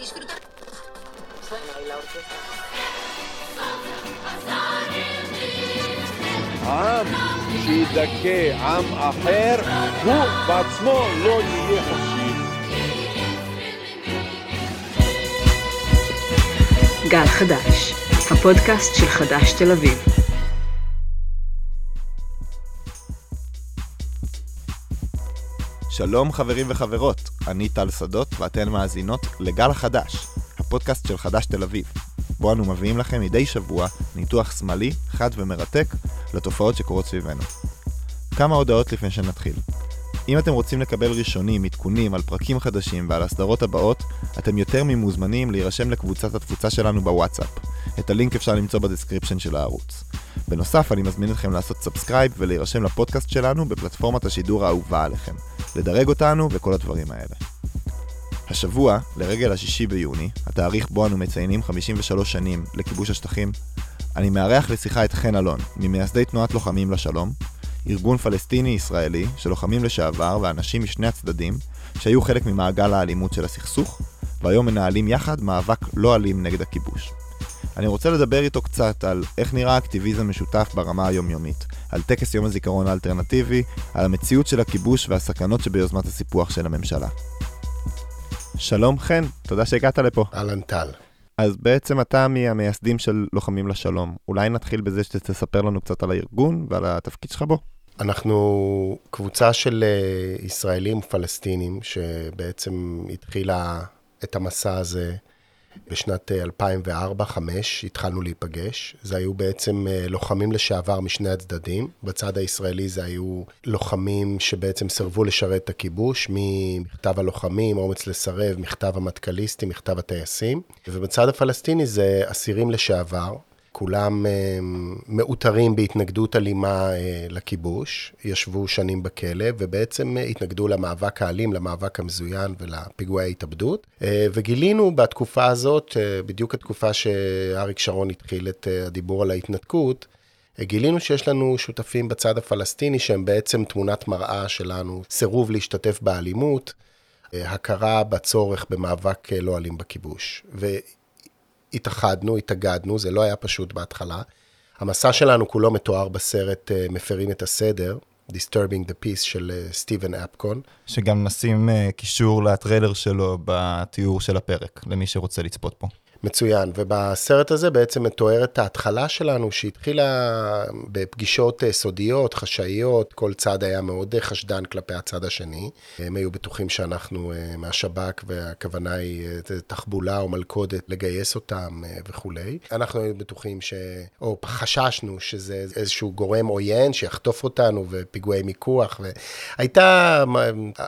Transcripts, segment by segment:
disfrutar. Suena ahí la orquesta. עם שידכא עם אחר, הוא בעצמו לא יהיה חופשי. גל חדש, הפודקאסט של חדש תל אביב. שלום חברים וחברות, אני טל שדות ואתן מאזינות לגל החדש, הפודקאסט של חדש תל אביב, בו אנו מביאים לכם מדי שבוע ניתוח שמאלי, חד ומרתק לתופעות שקורות סביבנו. כמה הודעות לפני שנתחיל. אם אתם רוצים לקבל ראשונים, עדכונים על פרקים חדשים ועל הסדרות הבאות, אתם יותר ממוזמנים להירשם לקבוצת התפוצה שלנו בוואטסאפ. את הלינק אפשר למצוא ב description של הערוץ. בנוסף, אני מזמין אתכם לעשות subscribe ולהירשם לפודקאסט שלנו בפלטפורמת השידור האהובה עליכם. לדרג אותנו וכל הדברים האלה. השבוע, לרגל השישי ביוני, התאריך בו אנו מציינים 53 שנים לכיבוש השטחים, אני מארח לשיחה את חן אלון, ממייסדי תנועת לוחמים לשלום, ארגון פלסטיני-ישראלי של לוחמים לשעבר ואנשים משני הצדדים שהיו חלק ממעגל האלימות של הסכסוך, והיום מנהלים יחד מאבק לא אלים נגד הכיבוש. אני רוצה לדבר איתו קצת על איך נראה אקטיביזם משותף ברמה היומיומית, על טקס יום הזיכרון האלטרנטיבי, על המציאות של הכיבוש והסכנות שביוזמת הסיפוח של הממשלה. שלום חן, תודה שהגעת לפה. אהלן טל. אז בעצם אתה מהמייסדים של לוחמים לשלום. אולי נתחיל בזה שתספר לנו קצת על הארגון ועל התפקיד שלך בו? אנחנו קבוצה של אה, ישראלים ופלסטינים שבעצם התחילה את המסע הזה בשנת 2004-2005, התחלנו להיפגש. זה היו בעצם אה, לוחמים לשעבר משני הצדדים. בצד הישראלי זה היו לוחמים שבעצם סירבו לשרת את הכיבוש, ממכתב הלוחמים, אומץ לסרב, מכתב המטכ"ליסטים, מכתב הטייסים. ובצד הפלסטיני זה אסירים לשעבר, כולם אה, מאותרים בהתנגדות אלימה אה, לכיבוש, ישבו שנים בכלא, ובעצם אה, התנגדו למאבק האלים, למאבק המזוין ולפיגועי ההתאבדות. וגילינו בתקופה הזאת, בדיוק התקופה שאריק שרון התחיל את הדיבור על ההתנתקות, גילינו שיש לנו שותפים בצד הפלסטיני שהם בעצם תמונת מראה שלנו, סירוב להשתתף באלימות, הכרה בצורך במאבק לא אלים בכיבוש. התאחדנו, התאגדנו, זה לא היה פשוט בהתחלה. המסע שלנו כולו מתואר בסרט uh, מפרים את הסדר, Disturbing the Peace של uh, סטיבן אפקון. שגם נשים uh, קישור לטריילר שלו בתיאור של הפרק, למי שרוצה לצפות פה. מצוין, ובסרט הזה בעצם מתוארת ההתחלה שלנו, שהתחילה בפגישות אה, סודיות, חשאיות, כל צד היה מאוד אה, חשדן כלפי הצד השני. הם היו בטוחים שאנחנו אה, מהשב"כ, והכוונה היא תחבולה או מלכודת לגייס אותם וכולי. אנחנו היינו בטוחים ש... או חששנו שזה איזשהו גורם עוין שיחטוף אותנו ופיגועי מיקוח, והייתה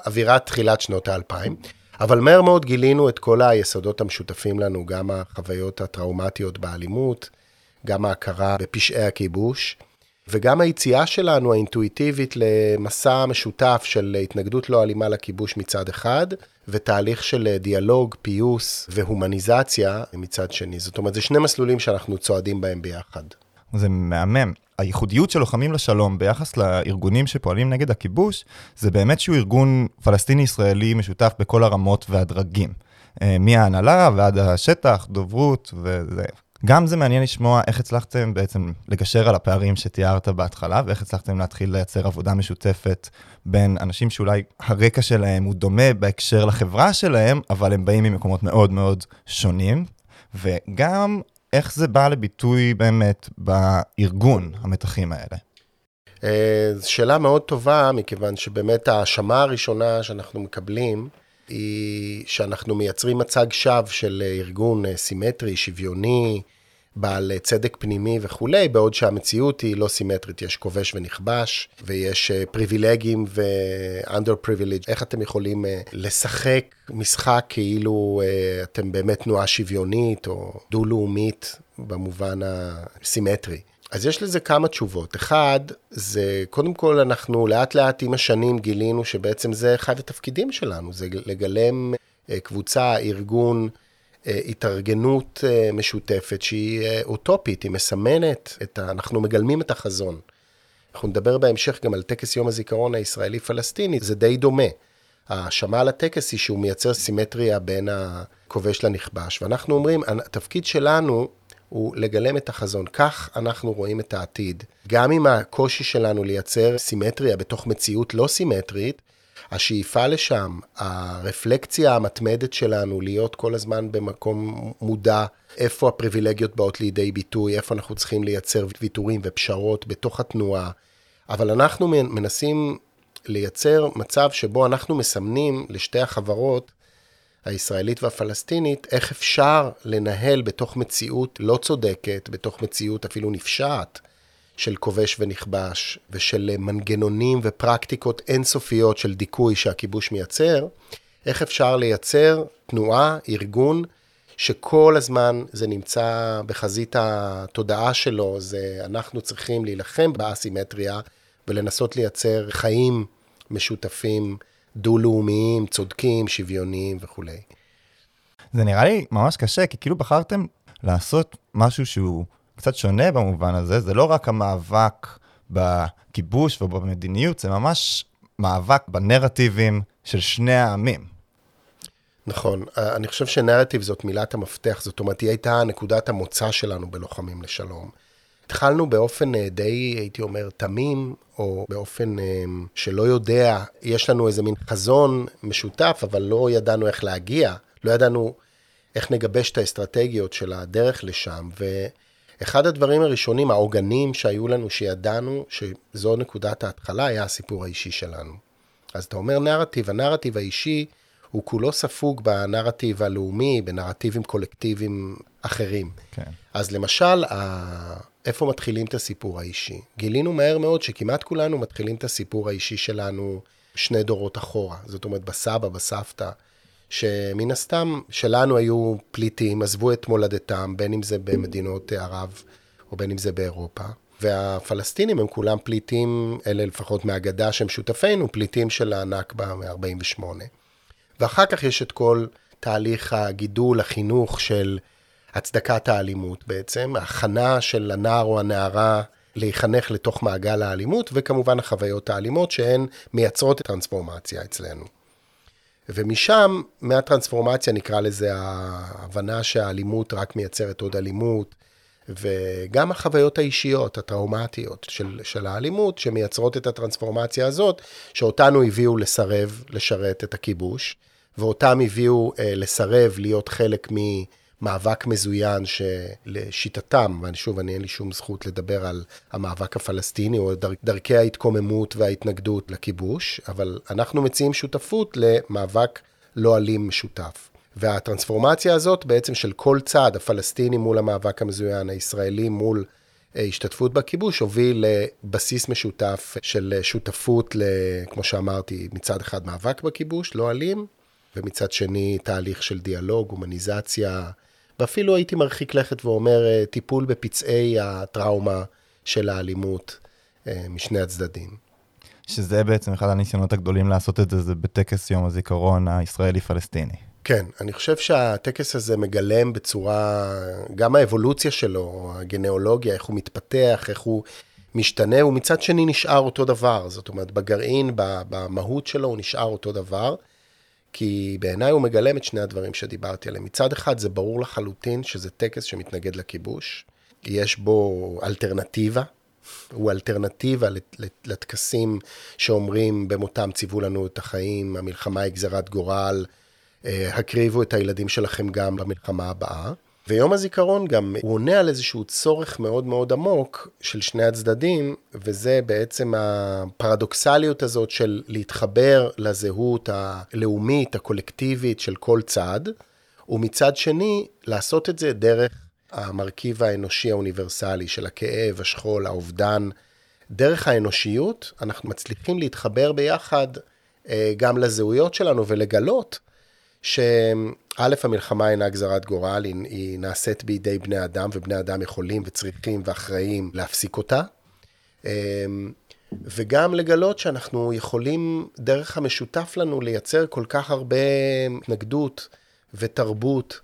אווירת תחילת שנות האלפיים. אבל מהר מאוד גילינו את כל היסודות המשותפים לנו, גם החוויות הטראומטיות באלימות, גם ההכרה בפשעי הכיבוש, וגם היציאה שלנו האינטואיטיבית למסע משותף של התנגדות לא אלימה לכיבוש מצד אחד, ותהליך של דיאלוג, פיוס והומניזציה מצד שני. זאת אומרת, זה שני מסלולים שאנחנו צועדים בהם ביחד. זה מהמם. הייחודיות של לוחמים לשלום ביחס לארגונים שפועלים נגד הכיבוש, זה באמת שהוא ארגון פלסטיני-ישראלי משותף בכל הרמות והדרגים. אה, מההנהלה ועד השטח, דוברות וזה. גם זה מעניין לשמוע איך הצלחתם בעצם לגשר על הפערים שתיארת בהתחלה, ואיך הצלחתם להתחיל לייצר עבודה משותפת בין אנשים שאולי הרקע שלהם הוא דומה בהקשר לחברה שלהם, אבל הם באים ממקומות מאוד מאוד שונים. וגם איך זה בא לביטוי באמת בארגון, המתחים האלה? אה, זו שאלה מאוד טובה, מכיוון שבאמת ההאשמה הראשונה שאנחנו מקבלים, היא שאנחנו מייצרים מצג שווא של ארגון אה, סימטרי, שוויוני, בעל צדק פנימי וכולי, בעוד שהמציאות היא לא סימטרית, יש כובש ונכבש, ויש אה, פריבילגים ו-under privilege. איך אתם יכולים אה, לשחק משחק כאילו אה, אתם באמת תנועה שוויונית או דו-לאומית במובן הסימטרי? אז יש לזה כמה תשובות. אחד, זה קודם כל אנחנו לאט לאט עם השנים גילינו שבעצם זה אחד התפקידים שלנו, זה לגלם קבוצה, ארגון, התארגנות אה, משותפת שהיא אה, אוטופית, היא מסמנת, את ה... אנחנו מגלמים את החזון. אנחנו נדבר בהמשך גם על טקס יום הזיכרון הישראלי-פלסטיני, זה די דומה. ההאשמה על הטקס היא שהוא מייצר סימטריה בין הכובש לנכבש, ואנחנו אומרים, התפקיד שלנו הוא לגלם את החזון. כך אנחנו רואים את העתיד. גם עם הקושי שלנו לייצר סימטריה בתוך מציאות לא סימטרית, השאיפה לשם, הרפלקציה המתמדת שלנו, להיות כל הזמן במקום מודע, איפה הפריבילגיות באות לידי ביטוי, איפה אנחנו צריכים לייצר ויתורים ופשרות בתוך התנועה. אבל אנחנו מנסים לייצר מצב שבו אנחנו מסמנים לשתי החברות, הישראלית והפלסטינית, איך אפשר לנהל בתוך מציאות לא צודקת, בתוך מציאות אפילו נפשעת, של כובש ונכבש, ושל מנגנונים ופרקטיקות אינסופיות של דיכוי שהכיבוש מייצר, איך אפשר לייצר תנועה, ארגון, שכל הזמן זה נמצא בחזית התודעה שלו, זה אנחנו צריכים להילחם באסימטריה ולנסות לייצר חיים משותפים, דו-לאומיים, צודקים, שוויוניים וכולי. זה נראה לי ממש קשה, כי כאילו בחרתם לעשות משהו שהוא קצת שונה במובן הזה, זה לא רק המאבק בכיבוש ובמדיניות, זה ממש מאבק בנרטיבים של שני העמים. נכון, אני חושב שנרטיב זאת מילת המפתח, זאת אומרת, היא הייתה נקודת המוצא שלנו בלוחמים לשלום. התחלנו באופן אה, די, הייתי אומר, תמים, או באופן אה, שלא יודע, יש לנו איזה מין חזון משותף, אבל לא ידענו איך להגיע, לא ידענו איך נגבש את האסטרטגיות של הדרך לשם. ואחד הדברים הראשונים, העוגנים שהיו לנו, שידענו שזו נקודת ההתחלה, היה הסיפור האישי שלנו. אז אתה אומר נרטיב, הנרטיב האישי הוא כולו ספוג בנרטיב הלאומי, בנרטיבים קולקטיביים אחרים. כן. אז למשל, איפה מתחילים את הסיפור האישי? גילינו מהר מאוד שכמעט כולנו מתחילים את הסיפור האישי שלנו שני דורות אחורה. זאת אומרת, בסבא, בסבתא, שמן הסתם שלנו היו פליטים, עזבו את מולדתם, בין אם זה במדינות ערב או בין אם זה באירופה. והפלסטינים הם כולם פליטים, אלה לפחות מהגדה שהם שותפינו, פליטים של הנכבה מ-48. ואחר כך יש את כל תהליך הגידול, החינוך של הצדקת האלימות בעצם, הכנה של הנער או הנערה להיחנך לתוך מעגל האלימות, וכמובן החוויות האלימות שהן מייצרות את הטרנספורמציה אצלנו. ומשם, מהטרנספורמציה נקרא לזה ההבנה שהאלימות רק מייצרת עוד אלימות, וגם החוויות האישיות, הטראומטיות של, של האלימות, שמייצרות את הטרנספורמציה הזאת, שאותנו הביאו לסרב לשרת את הכיבוש, ואותם הביאו אה, לסרב להיות חלק ממאבק מזוין שלשיטתם, ואני שוב, אני אין לי שום זכות לדבר על המאבק הפלסטיני או דר, דרכי ההתקוממות וההתנגדות לכיבוש, אבל אנחנו מציעים שותפות למאבק לא אלים משותף. והטרנספורמציה הזאת בעצם של כל צד, הפלסטיני מול המאבק המזוין, הישראלי מול אה, השתתפות בכיבוש, הוביל לבסיס משותף של שותפות, כמו שאמרתי, מצד אחד מאבק בכיבוש, לא אלים, ומצד שני תהליך של דיאלוג, הומניזציה, ואפילו הייתי מרחיק לכת ואומר אה, טיפול בפצעי הטראומה של האלימות אה, משני הצדדים. שזה בעצם אחד הניסיונות הגדולים לעשות את זה, זה בטקס יום הזיכרון הישראלי-פלסטיני. כן, אני חושב שהטקס הזה מגלם בצורה, גם האבולוציה שלו, הגנאולוגיה, איך הוא מתפתח, איך הוא משתנה, ומצד שני נשאר אותו דבר. זאת אומרת, בגרעין, במהות שלו, הוא נשאר אותו דבר. כי בעיניי הוא מגלם את שני הדברים שדיברתי עליהם. מצד אחד, זה ברור לחלוטין שזה טקס שמתנגד לכיבוש. יש בו אלטרנטיבה, הוא אלטרנטיבה לטקסים שאומרים במותם ציוו לנו את החיים, המלחמה היא גזירת גורל, אה, הקריבו את הילדים שלכם גם במלחמה הבאה. ויום הזיכרון גם, הוא עונה על איזשהו צורך מאוד מאוד עמוק של שני הצדדים, וזה בעצם הפרדוקסליות הזאת של להתחבר לזהות הלאומית, הקולקטיבית של כל צד, ומצד שני, לעשות את זה דרך המרכיב האנושי האוניברסלי של הכאב, השכול, האובדן. דרך האנושיות, אנחנו מצליחים להתחבר ביחד אה, גם לזהויות שלנו ולגלות שא', המלחמה אינה גזרת גורל, היא, היא נעשית בידי בני אדם, ובני אדם יכולים וצריכים ואחראים להפסיק אותה. אמ, וגם לגלות שאנחנו יכולים, דרך המשותף לנו, לייצר כל כך הרבה התנגדות ותרבות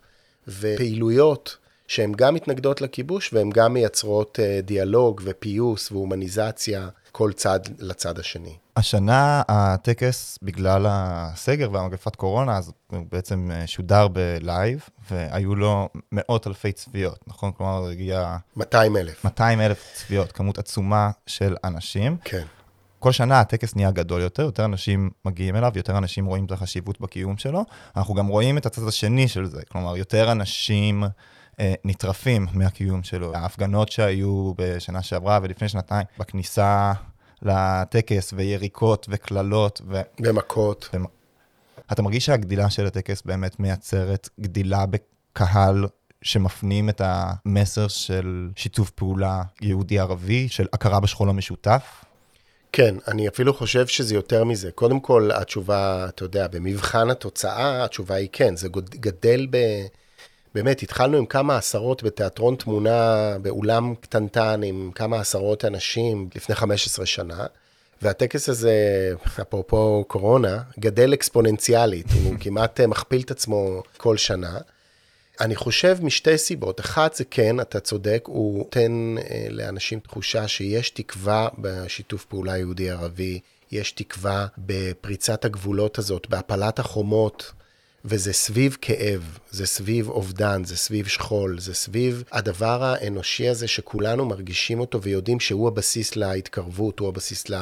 ופעילויות שהן גם מתנגדות לכיבוש והן גם מייצרות אה, דיאלוג ופיוס והומניזציה, כל צד לצד השני. השנה הטקס, בגלל הסגר והמגפת קורונה, אז הוא בעצם אה, שודר בלייב, והיו לו מאות אלפי צפיות, נכון? כלומר, הגיע 200 אלף. 200 אלף צפיות, כמות עצומה של אנשים. כן. כל שנה הטקס נהיה גדול יותר, יותר אנשים מגיעים אליו, יותר אנשים רואים את החשיבות בקיום שלו. אנחנו גם רואים את הצד השני של זה, כלומר, יותר אנשים אה, נטרפים מהקיום שלו. ההפגנות שהיו בשנה שעברה ולפני שנתיים, בכניסה לטקס, ויריקות וקללות, ו... ומכות. אתה מרגיש שהגדילה של הטקס באמת מייצרת גדילה בקהל שמפנים את המסר של שיתוף פעולה יהודי-ערבי, של הכרה בשכול המשותף? כן, אני אפילו חושב שזה יותר מזה. קודם כל, התשובה, אתה יודע, במבחן התוצאה, התשובה היא כן, זה גדל ב... באמת, התחלנו עם כמה עשרות בתיאטרון תמונה, באולם קטנטן, עם כמה עשרות אנשים לפני 15 שנה, והטקס הזה, אפרופו קורונה, גדל אקספוננציאלית, הוא כמעט אה, מכפיל את עצמו כל שנה. אני חושב משתי סיבות. אחת זה כן, אתה צודק, הוא נותן אה, לאנשים תחושה שיש תקווה בשיתוף פעולה יהודי-ערבי, יש תקווה בפריצת הגבולות הזאת, בהפלת החומות, וזה סביב כאב, זה סביב אובדן, זה סביב שכול, זה סביב הדבר האנושי הזה שכולנו מרגישים אותו ויודעים שהוא הבסיס להתקרבות, הוא הבסיס ל...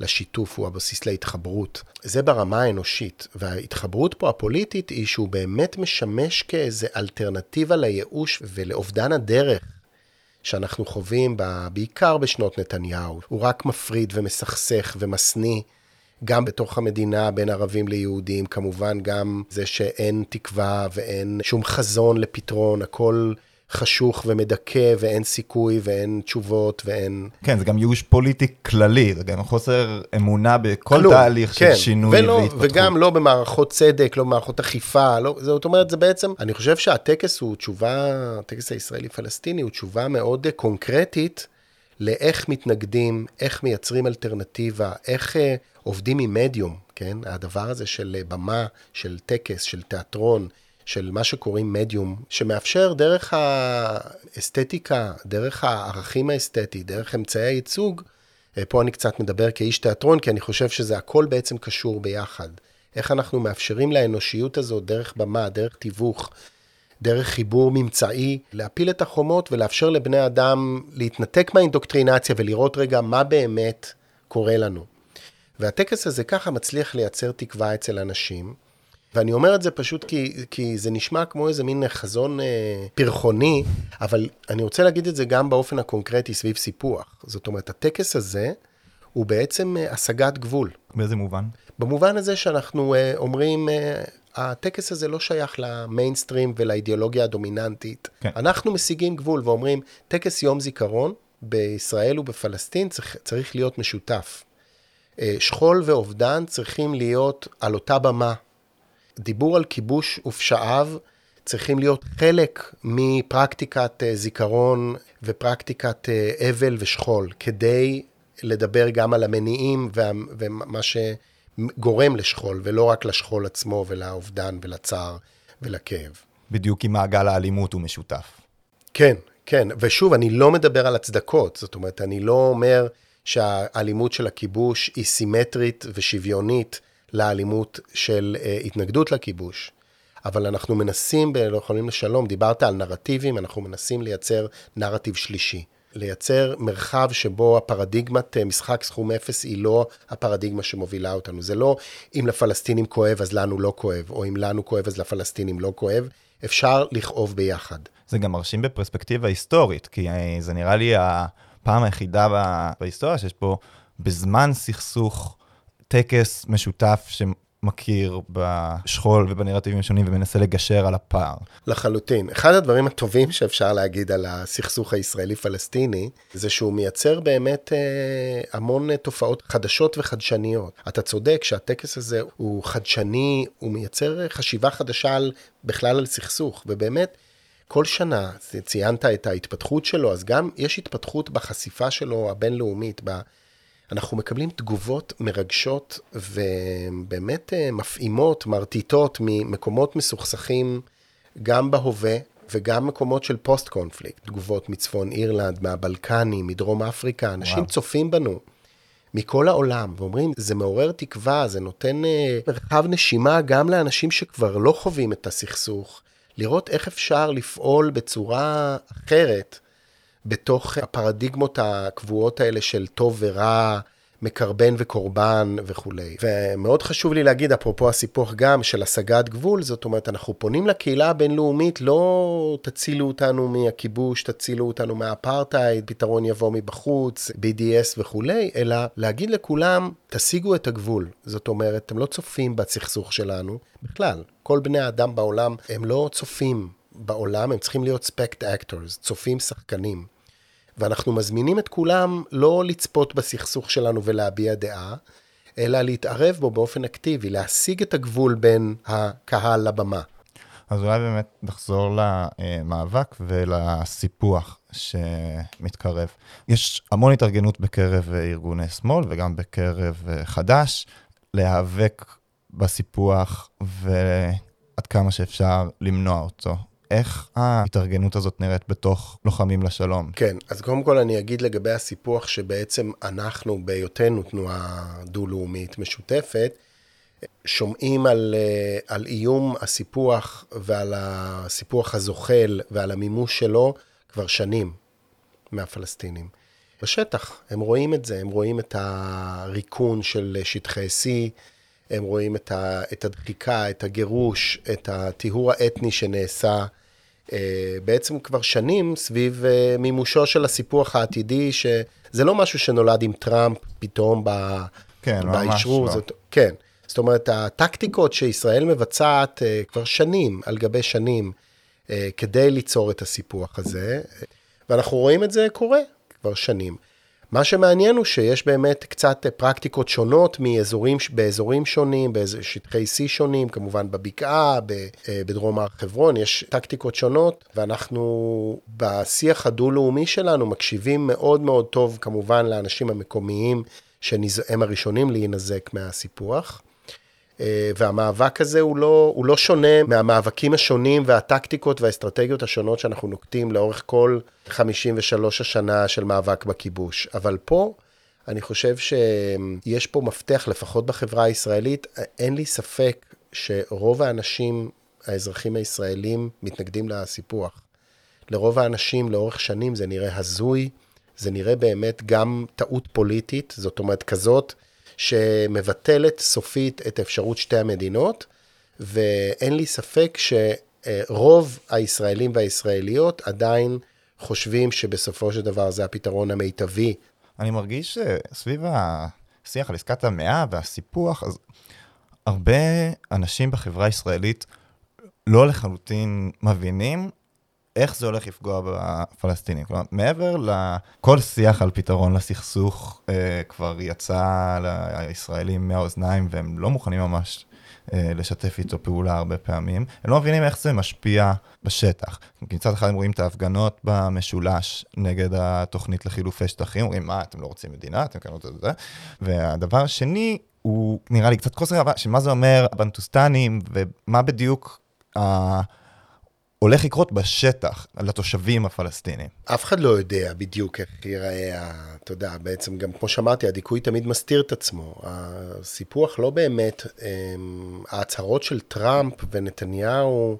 לשיתוף, הוא הבסיס להתחברות. זה ברמה האנושית, וההתחברות פה הפוליטית היא שהוא באמת משמש כאיזה אלטרנטיבה לייאוש ולאובדן הדרך שאנחנו חווים ב- בעיקר בשנות נתניהו. הוא רק מפריד ומסכסך ומשניא. גם בתוך המדינה בין ערבים ליהודים, כמובן גם זה שאין תקווה ואין שום חזון לפתרון, הכל חשוך ומדכא ואין סיכוי ואין תשובות ואין... כן, זה גם ייאוש פוליטי כללי, זה גם חוסר אמונה בכל כלום, תהליך של כן, שינוי ולא, והתפתחות. וגם לא במערכות צדק, לא במערכות אכיפה, לא, זאת אומרת, זה בעצם, אני חושב שהטקס הוא תשובה, הטקס הישראלי-פלסטיני הוא תשובה מאוד אה, קונקרטית לאיך מתנגדים, איך מייצרים אלטרנטיבה, איך אה, עובדים עם מדיום, כן? הדבר הזה של אה, במה, של טקס, של תיאטרון, של מה שקוראים מדיום, שמאפשר דרך האסתטיקה, דרך הערכים האסתטי, דרך אמצעי הייצוג, אה, פה אני קצת מדבר כאיש תיאטרון, כי אני חושב שזה הכל בעצם קשור ביחד. איך אנחנו מאפשרים לאנושיות הזאת, דרך במה, דרך תיווך, דרך חיבור ממצאי, להפיל את החומות ולאפשר לבני אדם להתנתק מהאינדוקטרינציה ולראות רגע מה באמת קורה לנו. והטקס הזה ככה מצליח לייצר תקווה אצל אנשים, ואני אומר את זה פשוט כי, כי זה נשמע כמו איזה מין חזון אה, פרחוני, אבל אני רוצה להגיד את זה גם באופן הקונקרטי סביב סיפוח. זאת אומרת, הטקס הזה הוא בעצם אה, השגת גבול. באיזה מובן? במובן הזה שאנחנו אה, אומרים, אה, הטקס הזה לא שייך למיינסטרים ולאידיאולוגיה הדומיננטית. כן. אנחנו משיגים גבול ואומרים, טקס יום זיכרון בישראל ובפלסטין צריך, צריך להיות משותף. אה, שכול ואובדן צריכים להיות על אותה במה. דיבור על כיבוש ופשעיו צריכים להיות חלק מפרקטיקת אה, זיכרון ופרקטיקת אה, אבל ושכול, כדי לדבר גם על המניעים ומה שגורם לשכול, ולא רק לשכול עצמו ולאובדן ולצער ולכאב. בדיוק עם מעגל האלימות הוא משותף. כן, כן, ושוב, אני לא מדבר על הצדקות, זאת אומרת, אני לא אומר שהאלימות של הכיבוש היא סימטרית ושוויונית לאלימות של uh, התנגדות לכיבוש. אבל אנחנו מנסים, בלא יכולים לשלום, דיברת על נרטיבים, אנחנו מנסים לייצר נרטיב שלישי. לייצר מרחב שבו הפרדיגמת אה, משחק סכום אפס היא לא הפרדיגמה שמובילה אותנו. זה לא אם לפלסטינים כואב אז לנו לא כואב, או אם לנו כואב אז לפלסטינים לא כואב. אפשר לכאוב ביחד. זה גם מרשים בפרספקטיבה היסטורית, כי אה, זה נראה לי הפעם היחידה בהיסטוריה שיש פה בזמן סכסוך טקס משותף שמכיר בשכול ובנרטיבים השונים ומנסה לגשר על הפער. לחלוטין. אחד הדברים הטובים שאפשר להגיד על הסכסוך הישראלי-פלסטיני, זה שהוא מייצר באמת אה, המון אה, תופעות חדשות וחדשניות. אתה צודק שהטקס הזה הוא חדשני, הוא מייצר אה, חשיבה חדשה על, בכלל על סכסוך, ובאמת, כל שנה, ציינת את ההתפתחות שלו, אז גם יש התפתחות בחשיפה שלו הבינלאומית. אנחנו מקבלים תגובות מרגשות ובאמת אה, מפעימות, מרטיטות ממקומות מסוכסכים גם בהווה וגם מקומות של פוסט קונפליקט, תגובות מצפון אירלנד, מהבלקנים, מדרום אפריקה, אנשים וואו. צופים בנו מכל העולם, ואומרים, זה מעורר תקווה, זה נותן אה, מרחב נשימה גם לאנשים שכבר לא חווים את הסכסוך, לראות איך אפשר לפעול בצורה אחרת בתוך הפרדיגמות הקבועות האלה של טוב ורע, מקרבן וקורבן וכולי. ומאוד חשוב לי להגיד, אפרופו הסיפוח גם של השגת גבול, זאת אומרת, אנחנו פונים לקהילה הבינלאומית, לא תצילו אותנו מהכיבוש, תצילו אותנו מהאפרטהייד, פתרון יבוא מבחוץ, BDS וכולי, אלא להגיד לכולם, תשיגו את הגבול. זאת אומרת, אתם לא צופים בסכסוך שלנו, בכלל. כל בני האדם בעולם הם לא צופים בעולם, הם צריכים להיות spect-actors, צופים שחקנים. ואנחנו מזמינים את כולם לא לצפות בסכסוך שלנו ולהביע דעה, אלא להתערב בו באופן אקטיבי, להשיג את הגבול בין הקהל לבמה. אז אולי באמת נחזור למאבק ולסיפוח שמתקרב. יש המון התארגנות בקרב ארגוני שמאל וגם בקרב חד"ש, להיאבק בסיפוח ועד כמה שאפשר למנוע אותו. איך ההתארגנות הזאת נראית בתוך לוחמים לשלום? כן, אז קודם כל אני אגיד לגבי הסיפוח שבעצם אנחנו, בהיותנו תנועה דו-לאומית משותפת, שומעים על, אה, על איום הסיפוח ועל הסיפוח הזוחל ועל המימוש שלו כבר שנים מהפלסטינים. בשטח, הם רואים את זה, הם רואים את הריקון של שטחי C, הם רואים את, ה, את הדחיקה, את הגירוש, את הטיהור האתני שנעשה אה, בעצם כבר שנים סביב אה, מימושו של הסיפוח העתידי, שזה לא משהו שנולד עם טראמפ פתאום ב, כן, באישרור. ממש לא. זאת, כן, זאת אומרת, הטקטיקות שישראל מבצעת אה, כבר שנים על גבי שנים כדי ליצור את הסיפוח הזה, ואנחנו רואים את זה קורה כבר שנים. מה שמעניין הוא שיש באמת קצת פרקטיקות שונות מאזורים, באזורים שונים, בשטחי C שונים, כמובן בבקעה, אה, בדרום הר חברון, יש טקטיקות שונות, ואנחנו בשיח הדו-לאומי שלנו מקשיבים מאוד מאוד טוב כמובן לאנשים המקומיים, שהם הראשונים להינזק מהסיפוח. אה, והמאבק הזה הוא לא, הוא לא שונה מהמאבקים השונים והטקטיקות והאסטרטגיות השונות שאנחנו נוקטים לאורך כל 53 השנה של מאבק בכיבוש. אבל פה, אני חושב שיש פה מפתח, לפחות בחברה הישראלית, אין לי ספק שרוב האנשים, האזרחים הישראלים, מתנגדים לסיפוח. לרוב האנשים לאורך שנים זה נראה הזוי, זה נראה באמת גם טעות פוליטית, זאת אומרת כזאת שמבטלת סופית את אפשרות שתי המדינות, ואין לי ספק שרוב הישראלים והישראליות עדיין חושבים שבסופו של דבר זה הפתרון המיטבי. אני מרגיש שסביב השיח על עסקת המאה והסיפוח, אז הרבה אנשים בחברה הישראלית לא לחלוטין מבינים איך זה הולך לפגוע בפלסטינים. כלומר, מעבר לכל שיח על פתרון לסכסוך אה, כבר יצא לישראלים מהאוזניים, והם לא מוכנים ממש אה, לשתף איתו פעולה הרבה פעמים, הם לא מבינים איך זה משפיע בשטח. מצד אחד הם רואים את ההפגנות במשולש נגד התוכנית לחילופי שטחים, אומרים, מה, אתם לא רוצים מדינה, אתם כאן רוצים את זה. והדבר השני, הוא נראה לי קצת חוסר הבנה, שמה זה אומר בנטוסטנים, ומה בדיוק ה... הולך לקרות בשטח לתושבים הפלסטינים. אף אחד לא יודע בדיוק איך ייראה, אתה יודע, בעצם גם כמו שאמרתי, הדיכוי תמיד מסתיר את עצמו. הסיפוח לא באמת, אמ, ההצהרות של טראמפ ונתניהו,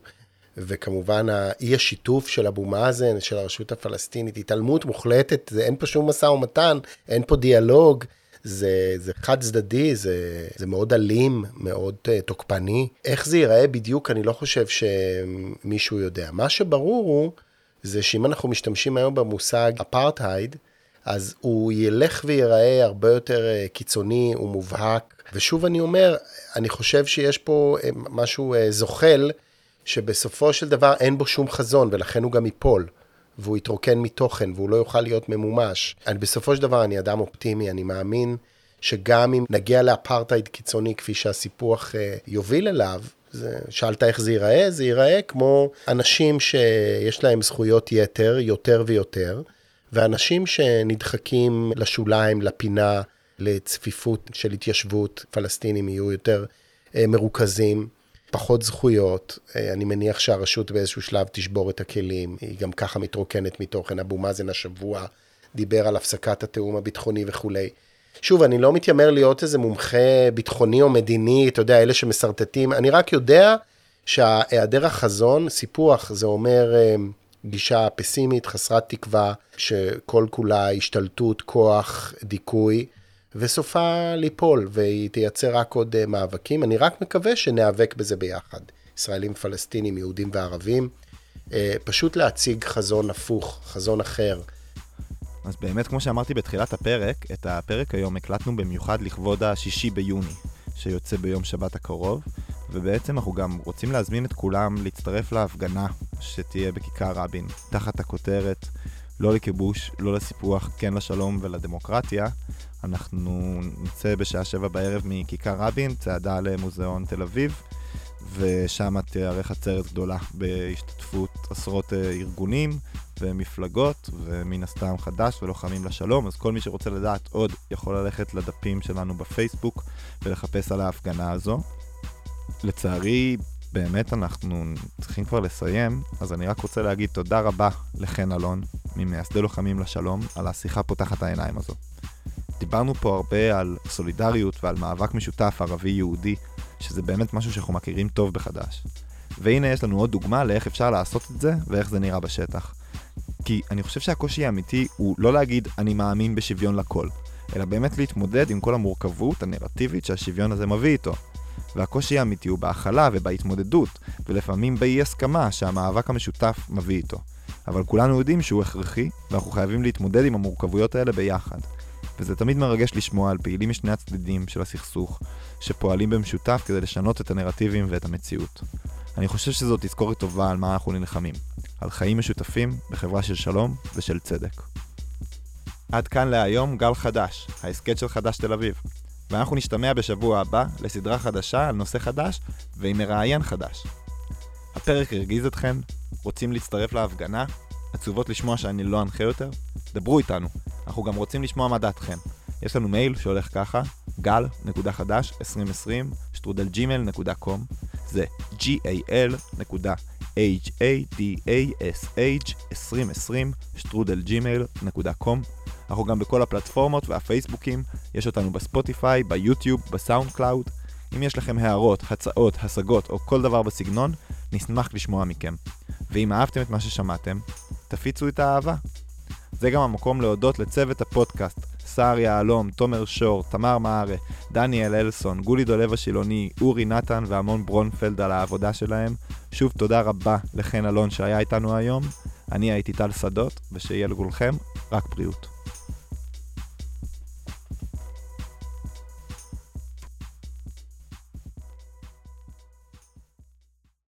וכמובן האי השיתוף של אבו מאזן, של הרשות הפלסטינית, התעלמות מוחלטת, אין פה שום משא ומתן, אין פה דיאלוג. זה, זה חד צדדי, זה, זה מאוד אלים, מאוד uh, תוקפני. איך זה ייראה בדיוק, אני לא חושב שמישהו יודע. מה שברור הוא, זה שאם אנחנו משתמשים היום במושג אפרטהייד, אז הוא ילך וייראה הרבה יותר uh, קיצוני ומובהק. ושוב אני אומר, אני חושב שיש פה uh, משהו uh, זוחל, שבסופו של דבר אין בו שום חזון, ולכן הוא גם ייפול. והוא יתרוקן מתוכן והוא לא יוכל להיות ממומש. אני, בסופו של דבר אני אדם אופטימי, אני מאמין שגם אם נגיע לאפרטהייד קיצוני כפי שהסיפוח uh, יוביל אליו, זה, שאלת איך זה ייראה? זה ייראה כמו אנשים שיש להם זכויות יתר, יותר ויותר, ואנשים שנדחקים לשוליים, לפינה, לצפיפות של התיישבות, פלסטינים יהיו יותר uh, מרוכזים. פחות זכויות, אה, אני מניח שהרשות באיזשהו שלב תשבור את הכלים, היא גם ככה מתרוקנת מתוכן, אבו מאזן השבוע דיבר על הפסקת התיאום הביטחוני וכולי. שוב, אני לא מתיימר להיות איזה מומחה ביטחוני או מדיני, אתה יודע, אלה שמסרטטים, אני רק יודע שהיעדר החזון, סיפוח, זה אומר אה, גישה פסימית, חסרת תקווה, שכל כולה השתלטות, כוח, דיכוי, וסופה ליפול, והיא תייצר רק עוד אה, מאבקים. אני רק מקווה שניאבק בזה ביחד, ישראלים, פלסטינים, יהודים וערבים. אה, פשוט להציג חזון הפוך, חזון אחר. אז באמת, כמו שאמרתי בתחילת הפרק, את הפרק היום הקלטנו במיוחד לכבוד השישי ביוני, שיוצא ביום שבת הקרוב, ובעצם אנחנו גם רוצים להזמין את כולם להצטרף להפגנה שתהיה בכיכר רבין, תחת הכותרת לא לכיבוש, לא לסיפוח, כן לשלום ולדמוקרטיה. אנחנו נצא בשעה שבע בערב מכיכר רבין, צעדה למוזיאון תל אביב, ושם תיארך עצרת גדולה בהשתתפות עשרות אה, ארגונים ומפלגות, ומן הסתם חד"ש ולוחמים לשלום, אז כל מי שרוצה לדעת עוד יכול ללכת לדפים שלנו בפייסבוק ולחפש על ההפגנה הזו. לצערי, באמת אנחנו צריכים כבר לסיים, אז אני רק רוצה להגיד תודה רבה לחן אלון, ממייסדי לוחמים לשלום, על השיחה פותחת העיניים הזו. דיברנו פה הרבה על סולידריות ועל מאבק משותף ערבי-יהודי, שזה באמת משהו שאנחנו מכירים טוב בחדש. והנה יש לנו עוד דוגמה לאיך אפשר לעשות את זה ואיך זה נראה בשטח. כי אני חושב שהקושי האמיתי הוא לא להגיד אני מאמין בשוויון לכל, אלא באמת להתמודד עם כל המורכבות הנרטיבית שהשוויון הזה מביא איתו. והקושי האמיתי הוא בהכלה ובהתמודדות, ולפעמים באי הסכמה שהמאבק המשותף מביא איתו. אבל כולנו יודעים שהוא הכרחי, ואנחנו חייבים להתמודד עם המורכבויות האלה ביחד. וזה תמיד מרגש לשמוע על פעילים משני הצדדים של הסכסוך, שפועלים במשותף כדי לשנות את הנרטיבים ואת המציאות. אני חושב שזאת תזכורת טובה על מה אנחנו נלחמים, על חיים משותפים בחברה של שלום ושל צדק. עד כאן להיום גל חדש, ההסכת של חדש תל אביב. ואנחנו נשתמע בשבוע הבא לסדרה חדשה על נושא חדש ועם מראיין חדש. הפרק הרגיז אתכם? רוצים להצטרף להפגנה? עצובות לשמוע שאני לא אנחה יותר? דברו איתנו, אנחנו גם רוצים לשמוע מה דעתכם. יש לנו מייל שהולך ככה, גל.חדש 2020 שטרודלג'ימל.קום זה g-a-l.h-a-d-a-s-h 2020 שטרודלג'ימל.קום אנחנו גם בכל הפלטפורמות והפייסבוקים, יש אותנו בספוטיפיי, ביוטיוב, ב SoundCloud. אם יש לכם הערות, הצעות, השגות או כל דבר בסגנון, נשמח לשמוע מכם. ואם אהבתם את מה ששמעתם, תפיצו את האהבה. זה גם המקום להודות לצוות הפודקאסט, סער יהלום, תומר שור, תמר מהרה, דניאל אלסון, גולי דולב השילוני, אורי נתן והמון ברונפלד על העבודה שלהם. שוב תודה רבה לחן אלון שהיה איתנו היום. אני הייתי טל שדות, ושיהיה לכולכם רק בריאות.